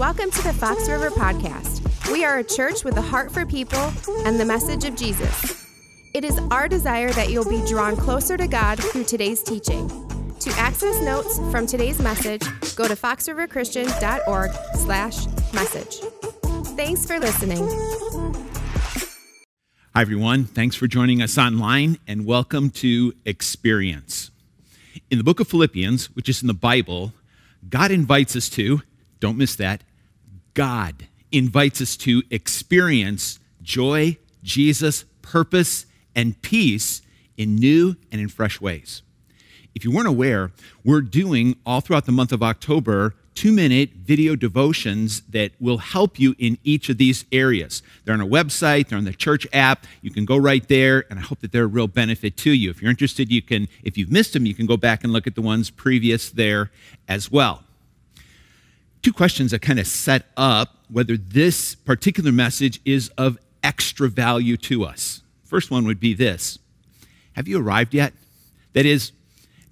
Welcome to the Fox River Podcast. We are a church with a heart for people and the message of Jesus. It is our desire that you'll be drawn closer to God through today's teaching. To access notes from today's message, go to foxriverchristian.org slash message. Thanks for listening. Hi, everyone. Thanks for joining us online and welcome to Experience. In the book of Philippians, which is in the Bible, God invites us to, don't miss that, God invites us to experience joy, Jesus, purpose, and peace in new and in fresh ways. If you weren't aware, we're doing all throughout the month of October two minute video devotions that will help you in each of these areas. They're on our website, they're on the church app. You can go right there, and I hope that they're a real benefit to you. If you're interested, you can, if you've missed them, you can go back and look at the ones previous there as well two questions that kind of set up whether this particular message is of extra value to us. First one would be this Have you arrived yet? That is,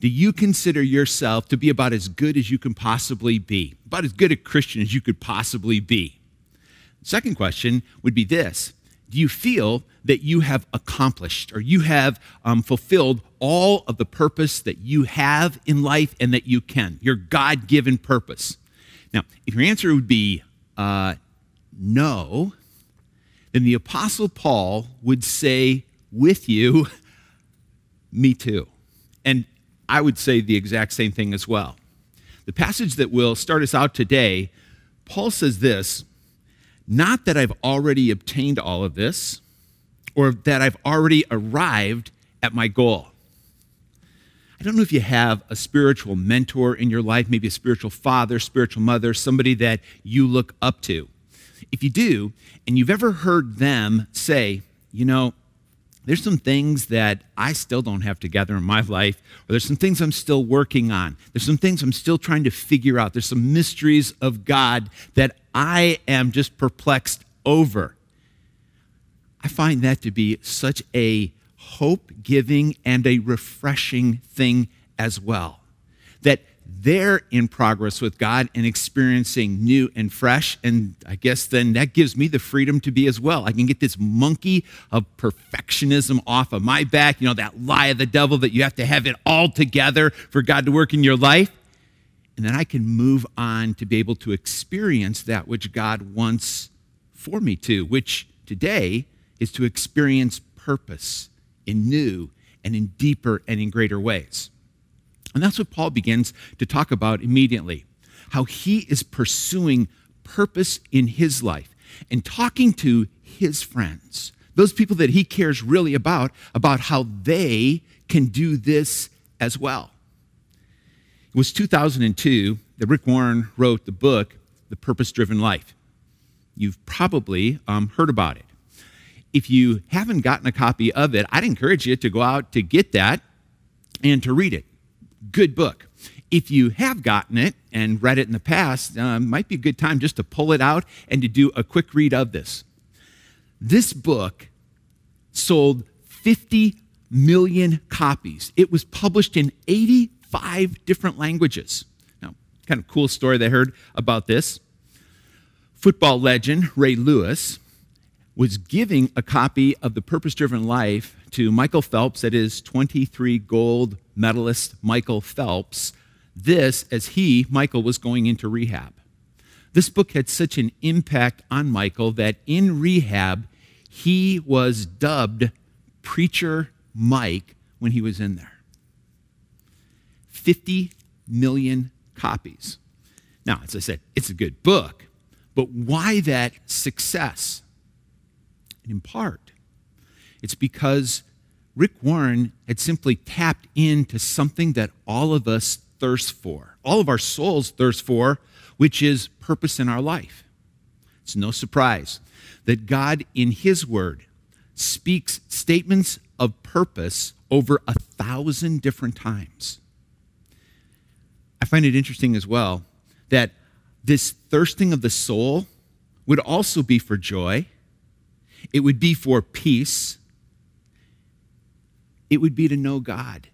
do you consider yourself to be about as good as you can possibly be? About as good a Christian as you could possibly be? Second question would be this Do you feel that you have accomplished or you have um, fulfilled all of the purpose that you have in life and that you can, your God given purpose? Now, if your answer would be uh, no, then the Apostle Paul would say with you, me too. And I would say the exact same thing as well. The passage that will start us out today, Paul says this not that I've already obtained all of this or that I've already arrived at my goal. I don't know if you have a spiritual mentor in your life, maybe a spiritual father, spiritual mother, somebody that you look up to. If you do, and you've ever heard them say, you know, there's some things that I still don't have together in my life, or there's some things I'm still working on. There's some things I'm still trying to figure out. There's some mysteries of God that I am just perplexed over. I find that to be such a hope giving and a refreshing thing as well. That they're in progress with God and experiencing new and fresh. And I guess then that gives me the freedom to be as well. I can get this monkey of perfectionism off of my back, you know, that lie of the devil that you have to have it all together for God to work in your life. And then I can move on to be able to experience that which God wants for me to, which today is to experience purpose in new and in deeper and in greater ways. And that's what Paul begins to talk about immediately how he is pursuing purpose in his life and talking to his friends, those people that he cares really about, about how they can do this as well. It was 2002 that Rick Warren wrote the book, The Purpose Driven Life. You've probably um, heard about it if you haven't gotten a copy of it, I'd encourage you to go out to get that and to read it. Good book. If you have gotten it and read it in the past, uh, might be a good time just to pull it out and to do a quick read of this. This book sold 50 million copies. It was published in 85 different languages. Now, kind of cool story that I heard about this. Football legend Ray Lewis was giving a copy of The Purpose Driven Life to Michael Phelps, that is 23 gold medalist Michael Phelps, this as he, Michael, was going into rehab. This book had such an impact on Michael that in rehab, he was dubbed Preacher Mike when he was in there. 50 million copies. Now, as I said, it's a good book, but why that success? In part. It's because Rick Warren had simply tapped into something that all of us thirst for, all of our souls thirst for, which is purpose in our life. It's no surprise that God, in His Word, speaks statements of purpose over a thousand different times. I find it interesting as well that this thirsting of the soul would also be for joy it would be for peace. It would be to know God.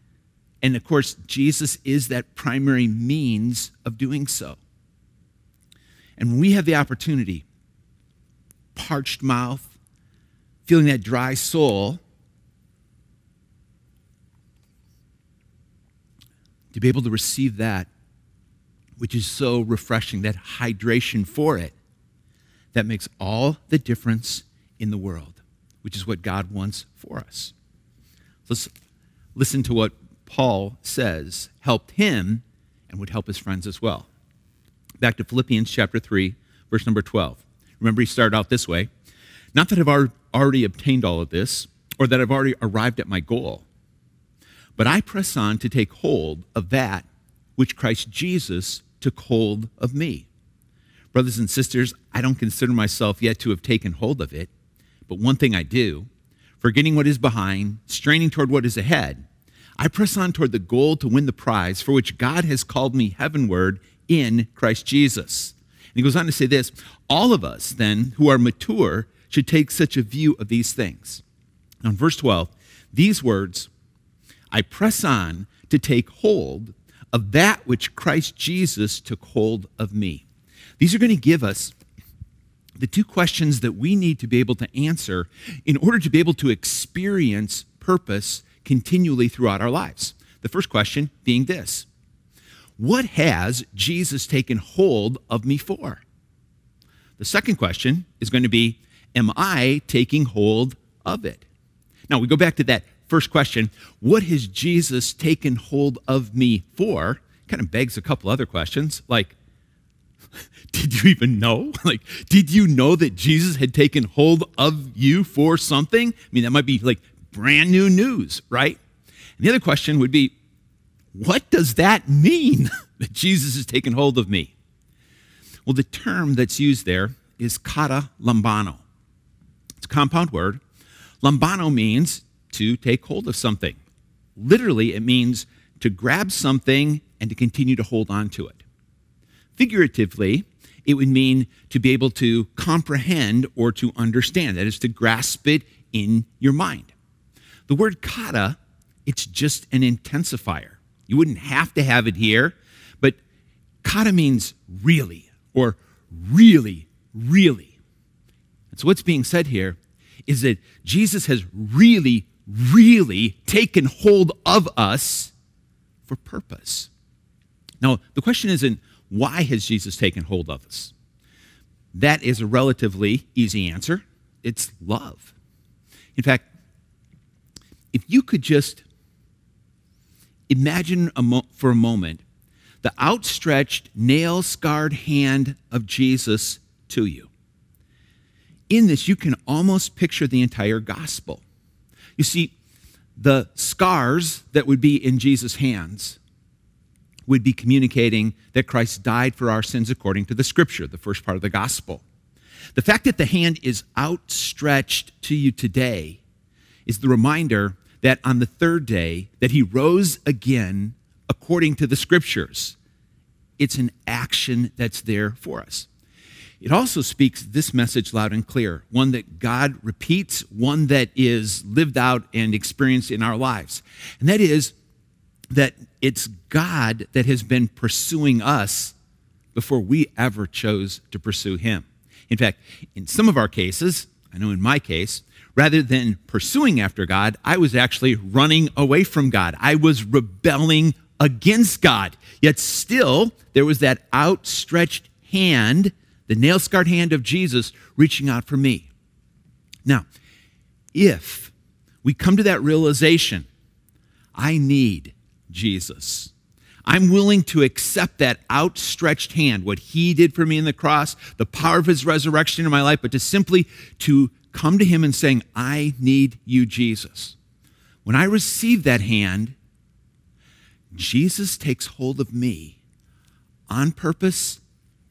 And of course, Jesus is that primary means of doing so. And when we have the opportunity, parched mouth, feeling that dry soul, to be able to receive that, which is so refreshing, that hydration for it, that makes all the difference in the world, which is what God wants for us. Let's listen to what Paul says helped him and would help his friends as well. Back to Philippians chapter 3, verse number 12. Remember, he started out this way Not that I've already obtained all of this, or that I've already arrived at my goal, but I press on to take hold of that which Christ Jesus took hold of me. Brothers and sisters, I don't consider myself yet to have taken hold of it, but one thing I do, forgetting what is behind, straining toward what is ahead, I press on toward the goal to win the prize for which God has called me heavenward in Christ Jesus. And he goes on to say this all of us, then, who are mature, should take such a view of these things. Now, in verse 12, these words, I press on to take hold of that which Christ Jesus took hold of me. These are going to give us the two questions that we need to be able to answer in order to be able to experience purpose continually throughout our lives. The first question being this What has Jesus taken hold of me for? The second question is going to be Am I taking hold of it? Now, we go back to that first question What has Jesus taken hold of me for? Kind of begs a couple other questions like, did you even know? Like, did you know that Jesus had taken hold of you for something? I mean, that might be like brand new news, right? And the other question would be, what does that mean that Jesus has taken hold of me? Well, the term that's used there is kata lambano. It's a compound word. Lambano means to take hold of something. Literally, it means to grab something and to continue to hold on to it. Figuratively, it would mean to be able to comprehend or to understand. That is to grasp it in your mind. The word kata, it's just an intensifier. You wouldn't have to have it here, but kata means really or really, really. And so what's being said here is that Jesus has really, really taken hold of us for purpose. Now, the question isn't why has Jesus taken hold of us? That is a relatively easy answer. It's love. In fact, if you could just imagine a mo- for a moment the outstretched, nail scarred hand of Jesus to you. In this, you can almost picture the entire gospel. You see, the scars that would be in Jesus' hands would be communicating that Christ died for our sins according to the scripture, the first part of the gospel. The fact that the hand is outstretched to you today is the reminder that on the third day that he rose again according to the scriptures. It's an action that's there for us. It also speaks this message loud and clear, one that God repeats, one that is lived out and experienced in our lives. And that is that it's God that has been pursuing us before we ever chose to pursue him. In fact, in some of our cases, I know in my case, rather than pursuing after God, I was actually running away from God. I was rebelling against God. Yet still, there was that outstretched hand, the nail scarred hand of Jesus, reaching out for me. Now, if we come to that realization, I need Jesus. I'm willing to accept that outstretched hand, what he did for me in the cross, the power of his resurrection in my life, but to simply to come to him and saying, I need you, Jesus. When I receive that hand, Jesus takes hold of me on purpose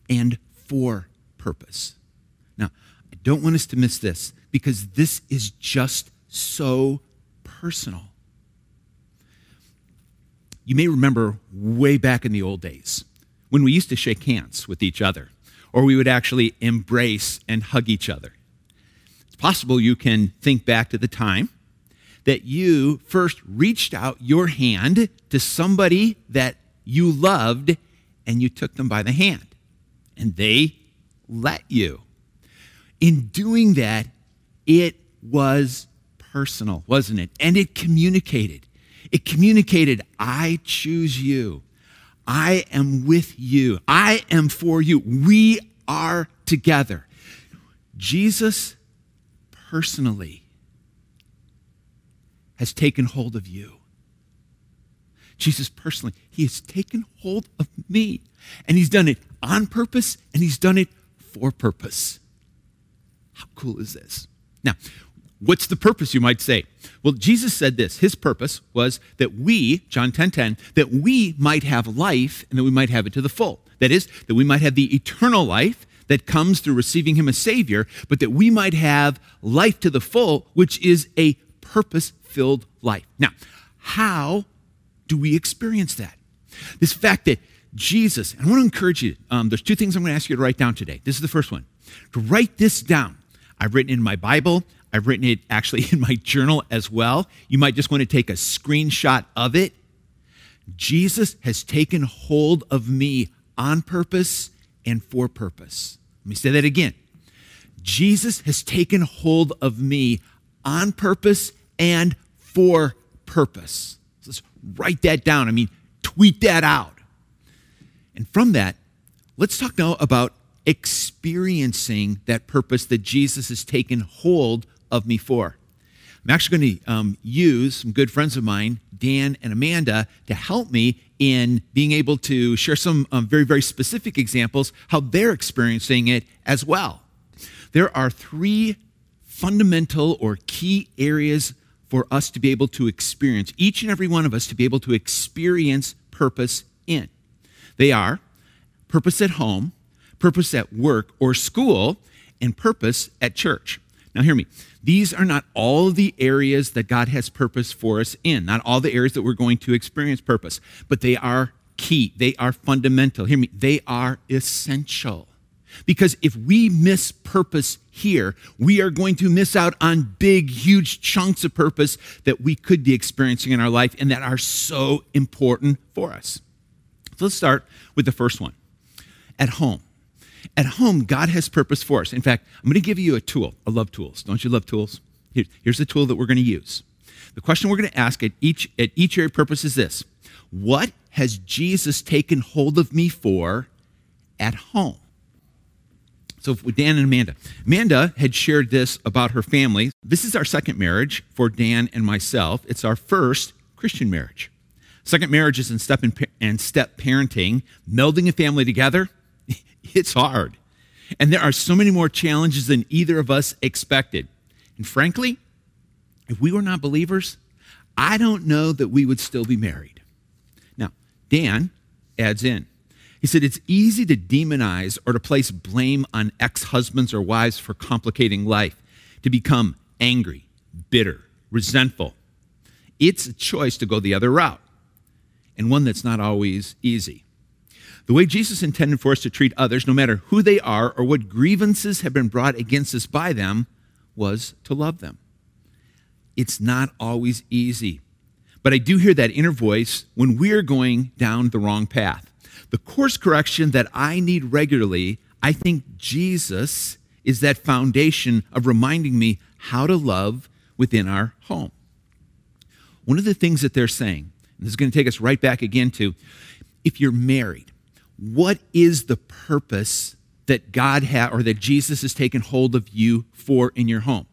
and for purpose. Now, I don't want us to miss this because this is just so personal. You may remember way back in the old days when we used to shake hands with each other, or we would actually embrace and hug each other It's possible you can think back to the time that you first reached out your hand to somebody that you loved and you took them by the hand. And they let you. In doing that, it was personal, wasn't it? And it communicated. It communicated, I choose you. I am with you. I am for you. We are together. Jesus personally has taken hold of you. Jesus personally, he has taken hold of me. And he's done it on purpose and he's done it for purpose. How cool is this? Now, what's the purpose, you might say? Well, Jesus said this. His purpose was that we, John 10 10, that we might have life and that we might have it to the full. That is, that we might have the eternal life that comes through receiving him as Savior, but that we might have life to the full, which is a purpose filled life. Now, how do we experience that? This fact that Jesus, and I want to encourage you, um, there's two things I'm going to ask you to write down today. This is the first one. To write this down. I've written in my Bible, I've written it actually in my journal as well. You might just want to take a screenshot of it. Jesus has taken hold of me on purpose and for purpose. Let me say that again. Jesus has taken hold of me on purpose and for purpose. Let's write that down. I mean, tweet that out. And from that, let's talk now about experiencing that purpose that Jesus has taken hold of me for. I'm actually going to um, use some good friends of mine, Dan and Amanda, to help me in being able to share some um, very, very specific examples how they're experiencing it as well. There are three fundamental or key areas for us to be able to experience, each and every one of us to be able to experience purpose in. They are purpose at home, purpose at work or school, and purpose at church. Now, hear me. These are not all the areas that God has purpose for us in, not all the areas that we're going to experience purpose, but they are key. They are fundamental. Hear me. They are essential. Because if we miss purpose here, we are going to miss out on big, huge chunks of purpose that we could be experiencing in our life and that are so important for us. So let's start with the first one at home. At home, God has purpose for us. In fact, I'm going to give you a tool. I love tools. Don't you love tools? Here, here's the tool that we're going to use. The question we're going to ask at each, at each area of purpose is this What has Jesus taken hold of me for at home? So, with Dan and Amanda, Amanda had shared this about her family. This is our second marriage for Dan and myself. It's our first Christian marriage. Second marriage is in step and step parenting, melding a family together it's hard. And there are so many more challenges than either of us expected. And frankly, if we were not believers, I don't know that we would still be married. Now, Dan adds in. He said, It's easy to demonize or to place blame on ex husbands or wives for complicating life, to become angry, bitter, resentful. It's a choice to go the other route, and one that's not always easy. The way Jesus intended for us to treat others, no matter who they are or what grievances have been brought against us by them, was to love them. It's not always easy. But I do hear that inner voice when we're going down the wrong path. The course correction that I need regularly, I think Jesus is that foundation of reminding me how to love within our home. One of the things that they're saying, and this is going to take us right back again to if you're married, what is the purpose that God had or that Jesus has taken hold of you for in your home?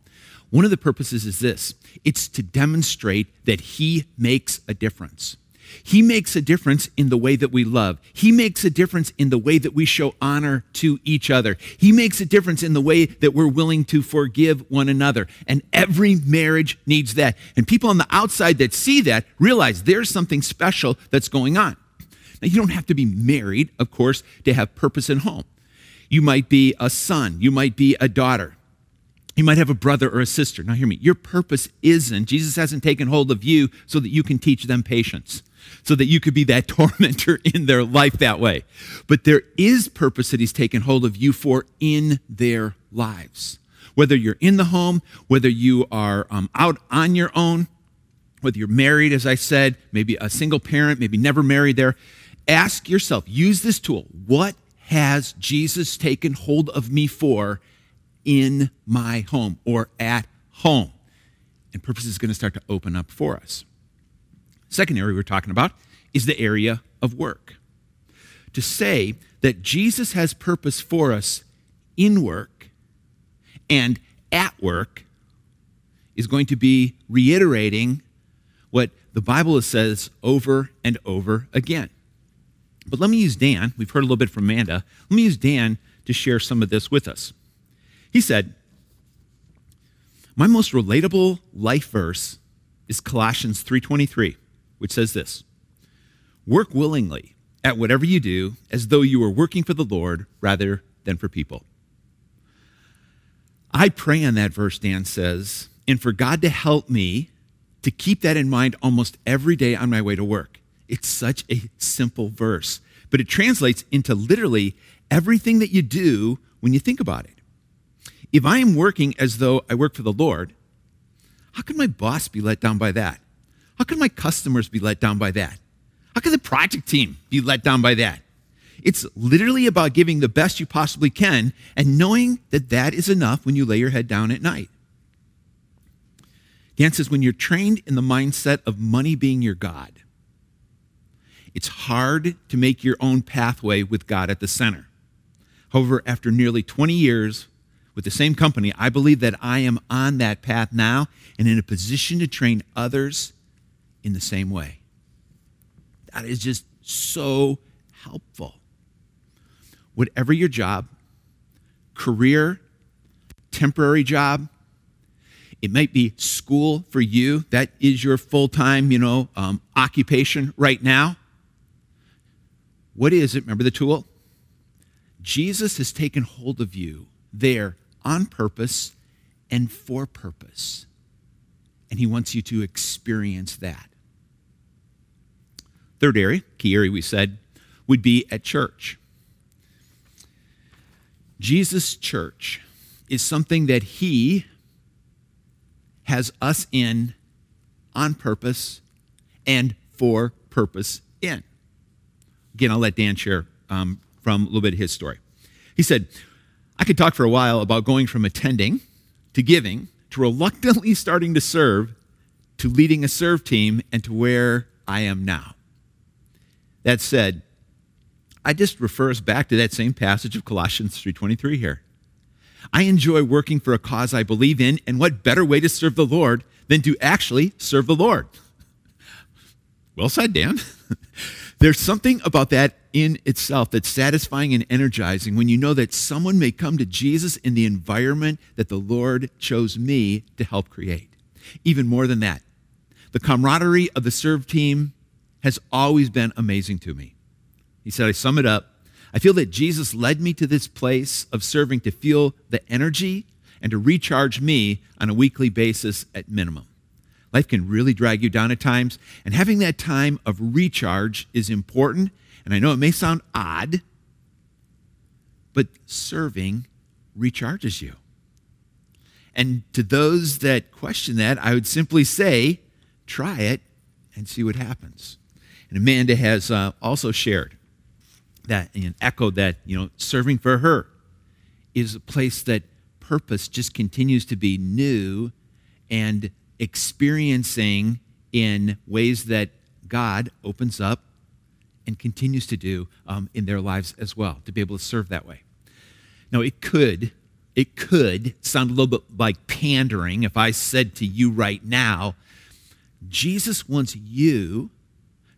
One of the purposes is this it's to demonstrate that He makes a difference. He makes a difference in the way that we love. He makes a difference in the way that we show honor to each other. He makes a difference in the way that we're willing to forgive one another. And every marriage needs that. And people on the outside that see that realize there's something special that's going on. Now, you don't have to be married, of course, to have purpose in home. You might be a son, you might be a daughter, you might have a brother or a sister. Now, hear me. Your purpose isn't, Jesus hasn't taken hold of you so that you can teach them patience, so that you could be that tormentor in their life that way. But there is purpose that He's taken hold of you for in their lives. Whether you're in the home, whether you are um, out on your own, whether you're married, as I said, maybe a single parent, maybe never married there, ask yourself, use this tool. What has Jesus taken hold of me for in my home or at home? And purpose is going to start to open up for us. Second area we're talking about is the area of work. To say that Jesus has purpose for us in work and at work is going to be reiterating what the Bible says over and over again. But let me use Dan. We've heard a little bit from Amanda. Let me use Dan to share some of this with us. He said, My most relatable life verse is Colossians 3:23, which says this: Work willingly at whatever you do as though you were working for the Lord rather than for people. I pray on that verse, Dan says, and for God to help me to keep that in mind almost every day on my way to work. It's such a simple verse, but it translates into literally everything that you do when you think about it. If I am working as though I work for the Lord, how can my boss be let down by that? How can my customers be let down by that? How can the project team be let down by that? It's literally about giving the best you possibly can and knowing that that is enough when you lay your head down at night. Dan says, when you're trained in the mindset of money being your God, it's hard to make your own pathway with God at the center. However, after nearly 20 years with the same company, I believe that I am on that path now and in a position to train others in the same way. That is just so helpful. Whatever your job, career, temporary job, it might be school for you. That is your full time, you know, um, occupation right now. What is it? Remember the tool? Jesus has taken hold of you there on purpose and for purpose. And he wants you to experience that. Third area, key area we said, would be at church. Jesus' church is something that he has us in on purpose and for purpose in. Again, I'll let Dan share um, from a little bit of his story. He said, I could talk for a while about going from attending to giving to reluctantly starting to serve to leading a serve team and to where I am now. That said, I just refer us back to that same passage of Colossians 3:23 here. I enjoy working for a cause I believe in, and what better way to serve the Lord than to actually serve the Lord? Well said, Dan. There's something about that in itself that's satisfying and energizing when you know that someone may come to Jesus in the environment that the Lord chose me to help create. Even more than that, the camaraderie of the serve team has always been amazing to me. He said, I sum it up. I feel that Jesus led me to this place of serving to feel the energy and to recharge me on a weekly basis at minimum. Life can really drag you down at times, and having that time of recharge is important. And I know it may sound odd, but serving recharges you. And to those that question that, I would simply say, try it and see what happens. And Amanda has uh, also shared that and echoed that, you know, serving for her is a place that purpose just continues to be new and experiencing in ways that God opens up and continues to do um, in their lives as well, to be able to serve that way. Now, it could, it could sound a little bit like pandering if I said to you right now, Jesus wants you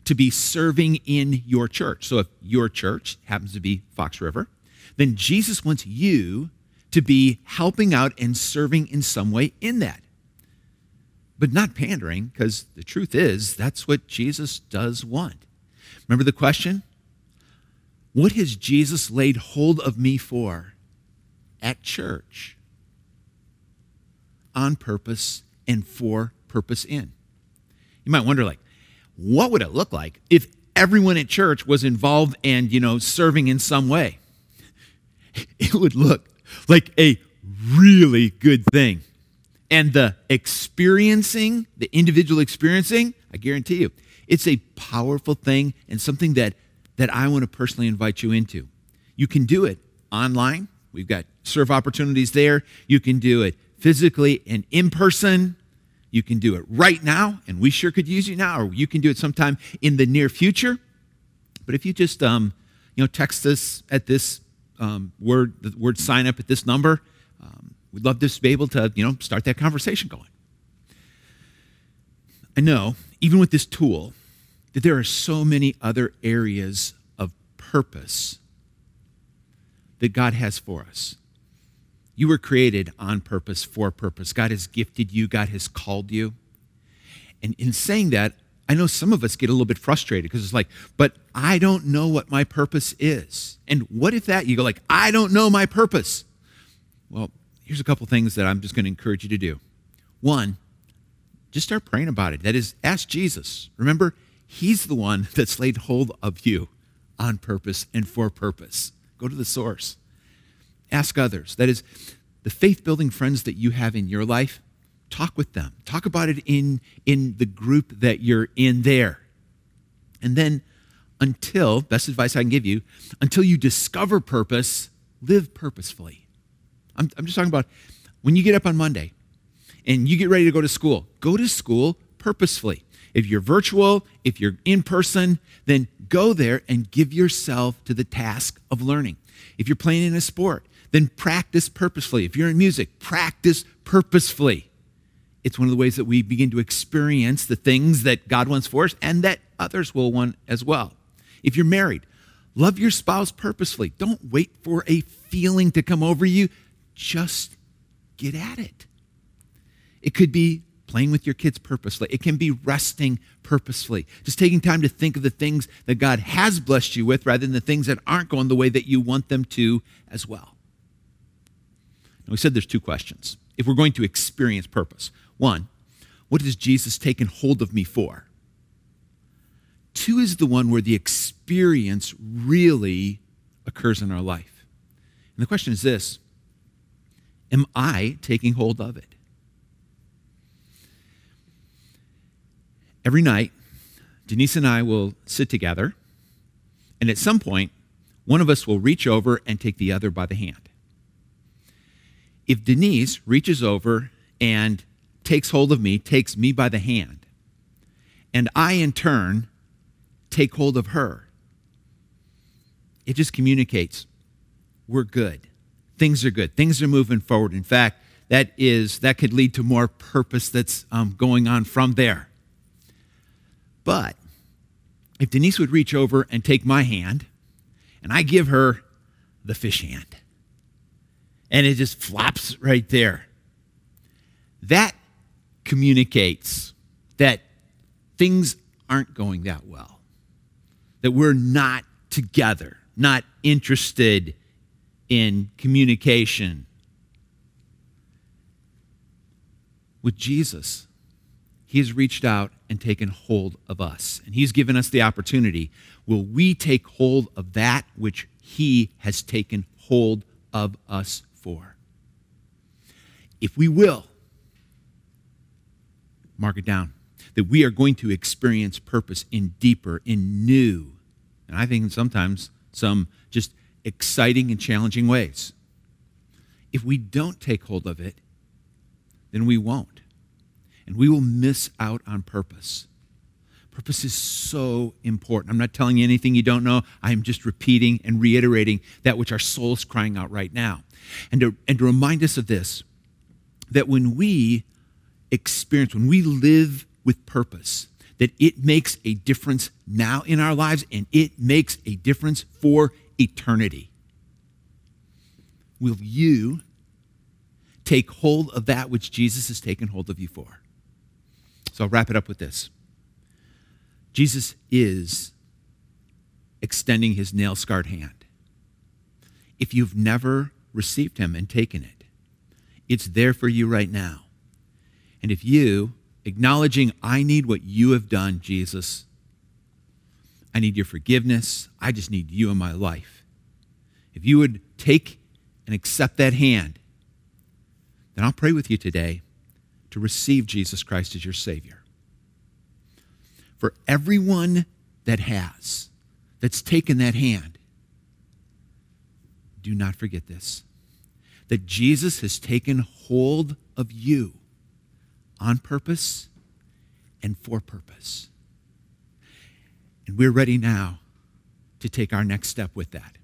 to be serving in your church. So if your church happens to be Fox River, then Jesus wants you to be helping out and serving in some way in that. But not pandering, because the truth is, that's what Jesus does want. Remember the question? What has Jesus laid hold of me for at church? On purpose and for purpose in. You might wonder, like, what would it look like if everyone at church was involved and, you know, serving in some way? It would look like a really good thing. And the experiencing, the individual experiencing, I guarantee you, it's a powerful thing and something that, that I want to personally invite you into. You can do it online. We've got serve opportunities there. You can do it physically and in person. You can do it right now, and we sure could use you now, or you can do it sometime in the near future. But if you just um, you know text us at this um, word, the word sign up at this number, um, we'd love to be able to you know start that conversation going. I know, even with this tool, that there are so many other areas of purpose that God has for us. You were created on purpose, for purpose. God has gifted you, God has called you. And in saying that, I know some of us get a little bit frustrated because it's like, but I don't know what my purpose is. And what if that you go like, I don't know my purpose? Well, here's a couple things that I'm just going to encourage you to do. One, just start praying about it. That is, ask Jesus. Remember, He's the one that's laid hold of you on purpose and for purpose. Go to the source. Ask others. That is, the faith building friends that you have in your life, talk with them. Talk about it in, in the group that you're in there. And then, until, best advice I can give you, until you discover purpose, live purposefully. I'm, I'm just talking about when you get up on Monday and you get ready to go to school, go to school purposefully. If you're virtual, if you're in person, then go there and give yourself to the task of learning. If you're playing in a sport, then practice purposefully. If you're in music, practice purposefully. It's one of the ways that we begin to experience the things that God wants for us and that others will want as well. If you're married, love your spouse purposefully. Don't wait for a feeling to come over you, just get at it. It could be playing with your kids purposefully. It can be resting purposefully. Just taking time to think of the things that God has blessed you with rather than the things that aren't going the way that you want them to as well. Now, we said there's two questions. If we're going to experience purpose, one, what has Jesus taken hold of me for? Two is the one where the experience really occurs in our life. And the question is this Am I taking hold of it? Every night, Denise and I will sit together, and at some point, one of us will reach over and take the other by the hand. If Denise reaches over and takes hold of me, takes me by the hand, and I in turn take hold of her, it just communicates we're good. Things are good. Things are moving forward. In fact, that is that could lead to more purpose that's um, going on from there. But if Denise would reach over and take my hand, and I give her the fish hand, and it just flops right there, that communicates that things aren't going that well, that we're not together, not interested in communication. With Jesus, he has reached out and taken hold of us. And He's given us the opportunity. Will we take hold of that which He has taken hold of us for? If we will, mark it down, that we are going to experience purpose in deeper, in new, and I think sometimes some just exciting and challenging ways. If we don't take hold of it, then we won't and we will miss out on purpose. Purpose is so important. I'm not telling you anything you don't know. I am just repeating and reiterating that which our soul is crying out right now. And to, and to remind us of this that when we experience, when we live with purpose, that it makes a difference now in our lives and it makes a difference for eternity. Will you take hold of that which Jesus has taken hold of you for? So I'll wrap it up with this Jesus is extending his nail scarred hand. If you've never received him and taken it, it's there for you right now. And if you, acknowledging, I need what you have done, Jesus, I need your forgiveness, I just need you in my life. If you would take and accept that hand, then I'll pray with you today to receive Jesus Christ as your Savior. For everyone that has, that's taken that hand, do not forget this that Jesus has taken hold of you on purpose and for purpose. And we're ready now to take our next step with that.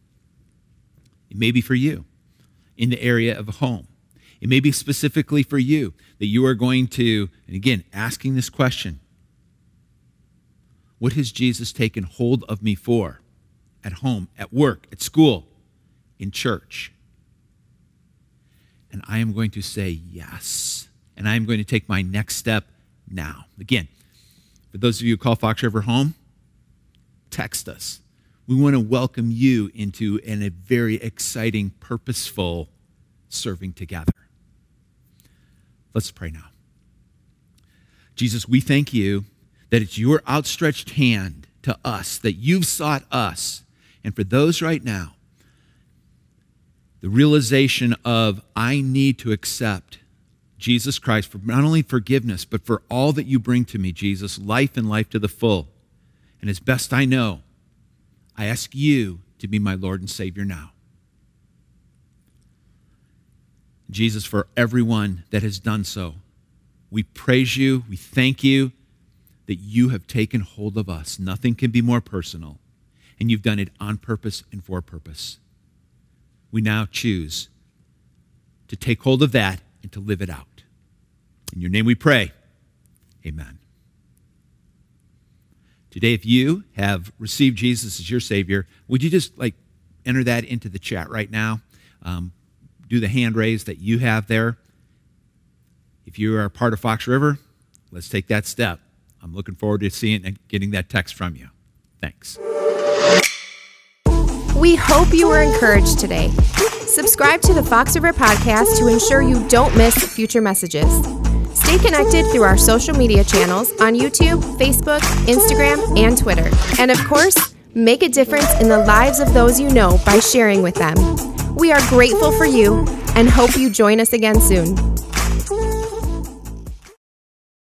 It may be for you in the area of a home. It may be specifically for you that you are going to, and again, asking this question What has Jesus taken hold of me for? At home, at work, at school, in church? And I am going to say yes. And I am going to take my next step now. Again, for those of you who call Fox River home, text us. We want to welcome you into an, a very exciting, purposeful serving together. Let's pray now. Jesus, we thank you that it's your outstretched hand to us, that you've sought us. And for those right now, the realization of I need to accept Jesus Christ for not only forgiveness, but for all that you bring to me, Jesus, life and life to the full. And as best I know, I ask you to be my Lord and Savior now. Jesus, for everyone that has done so, we praise you, we thank you that you have taken hold of us. Nothing can be more personal, and you've done it on purpose and for purpose. We now choose to take hold of that and to live it out. In your name we pray. Amen. Today, if you have received Jesus as your Savior, would you just like enter that into the chat right now? Um, do the hand raise that you have there. If you are part of Fox River, let's take that step. I'm looking forward to seeing and getting that text from you. Thanks. We hope you were encouraged today. Subscribe to the Fox River podcast to ensure you don't miss future messages. Stay connected through our social media channels on YouTube, Facebook, Instagram, and Twitter. And of course, make a difference in the lives of those you know by sharing with them. We are grateful for you and hope you join us again soon.